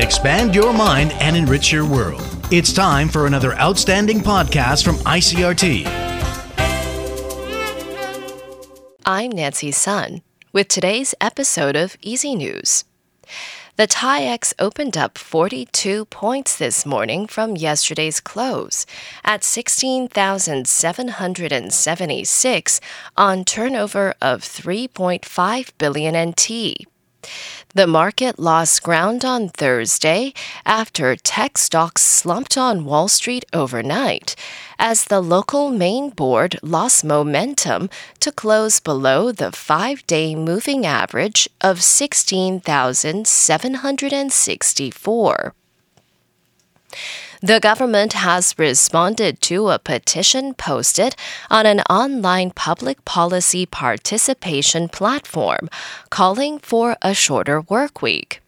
Expand your mind and enrich your world. It's time for another outstanding podcast from ICRT. I'm Nancy Sun with today's episode of EZ News. The TAIEX opened up 42 points this morning from yesterday's close at 16,776 on turnover of 3.5 billion NT. The market lost ground on Thursday after tech stocks slumped on Wall Street overnight as the local main board lost momentum to close below the five day moving average of 16,764. The government has responded to a petition posted on an online public policy participation platform calling for a shorter work week.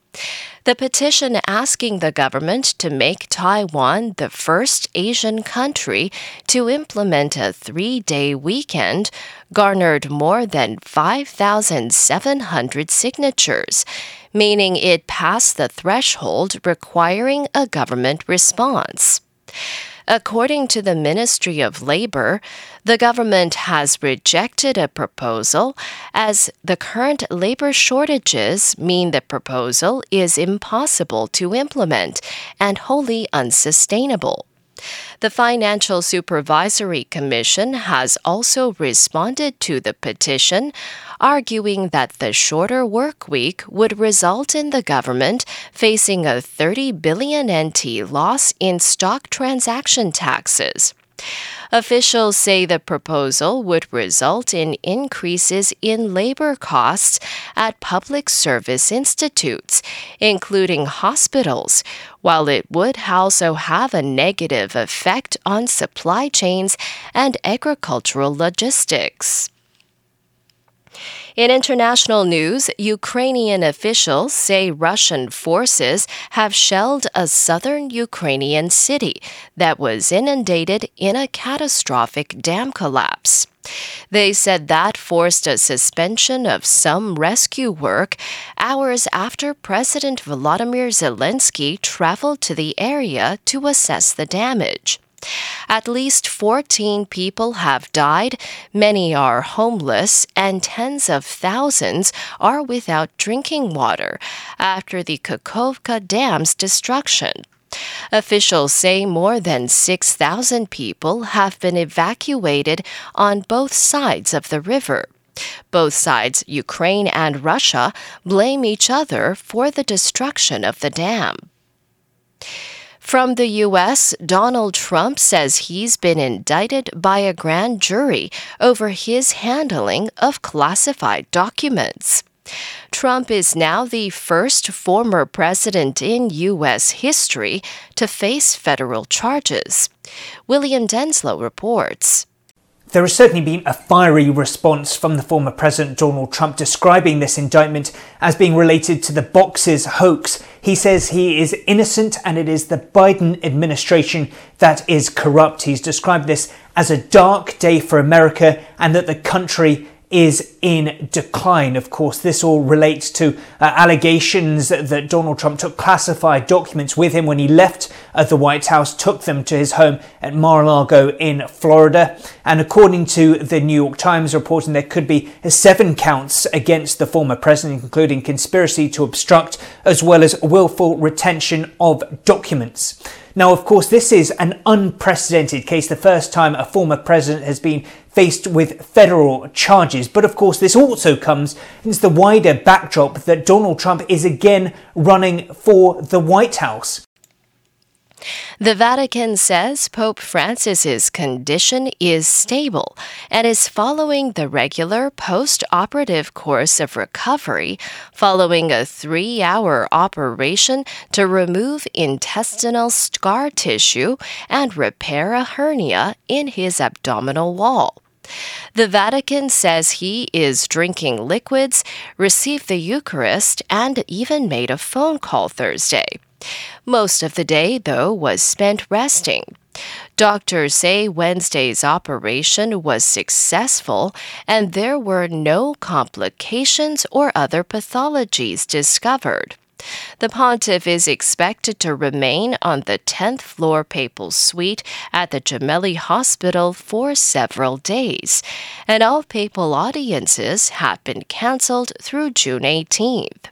The petition asking the government to make Taiwan the first Asian country to implement a three day weekend garnered more than 5,700 signatures, meaning it passed the threshold requiring a government response. According to the Ministry of Labor, the government has rejected a proposal as the current labor shortages mean the proposal is impossible to implement and wholly unsustainable. The Financial Supervisory Commission has also responded to the petition, arguing that the shorter work week would result in the government facing a 30 billion NT loss in stock transaction taxes. Officials say the proposal would result in increases in labor costs at public service institutes, including hospitals, while it would also have a negative effect on supply chains and agricultural logistics. In international news, Ukrainian officials say Russian forces have shelled a southern Ukrainian city that was inundated in a catastrophic dam collapse. They said that forced a suspension of some rescue work hours after President Volodymyr Zelensky traveled to the area to assess the damage. At least 14 people have died, many are homeless, and tens of thousands are without drinking water after the Kakhovka Dam's destruction. Officials say more than 6,000 people have been evacuated on both sides of the river. Both sides, Ukraine and Russia, blame each other for the destruction of the dam. From the U.S., Donald Trump says he's been indicted by a grand jury over his handling of classified documents. Trump is now the first former president in U.S. history to face federal charges. William Denslow reports. There has certainly been a fiery response from the former President Donald Trump describing this indictment as being related to the boxes hoax. He says he is innocent and it is the Biden administration that is corrupt. He's described this as a dark day for America and that the country is in decline. Of course, this all relates to uh, allegations that Donald Trump took classified documents with him when he left uh, the White House, took them to his home at Mar-a-Lago in Florida. And according to the New York Times reporting, there could be seven counts against the former president, including conspiracy to obstruct, as well as willful retention of documents. Now, of course, this is an unprecedented case, the first time a former president has been faced with federal charges. But of course, this also comes against the wider backdrop that Donald Trump is again running for the White House. The Vatican says Pope Francis's condition is stable and is following the regular post operative course of recovery following a three hour operation to remove intestinal scar tissue and repair a hernia in his abdominal wall. The Vatican says he is drinking liquids, received the Eucharist, and even made a phone call Thursday. Most of the day, though, was spent resting. Doctors say Wednesday's operation was successful and there were no complications or other pathologies discovered. The pontiff is expected to remain on the 10th floor papal suite at the Gemelli Hospital for several days, and all papal audiences have been cancelled through June 18th.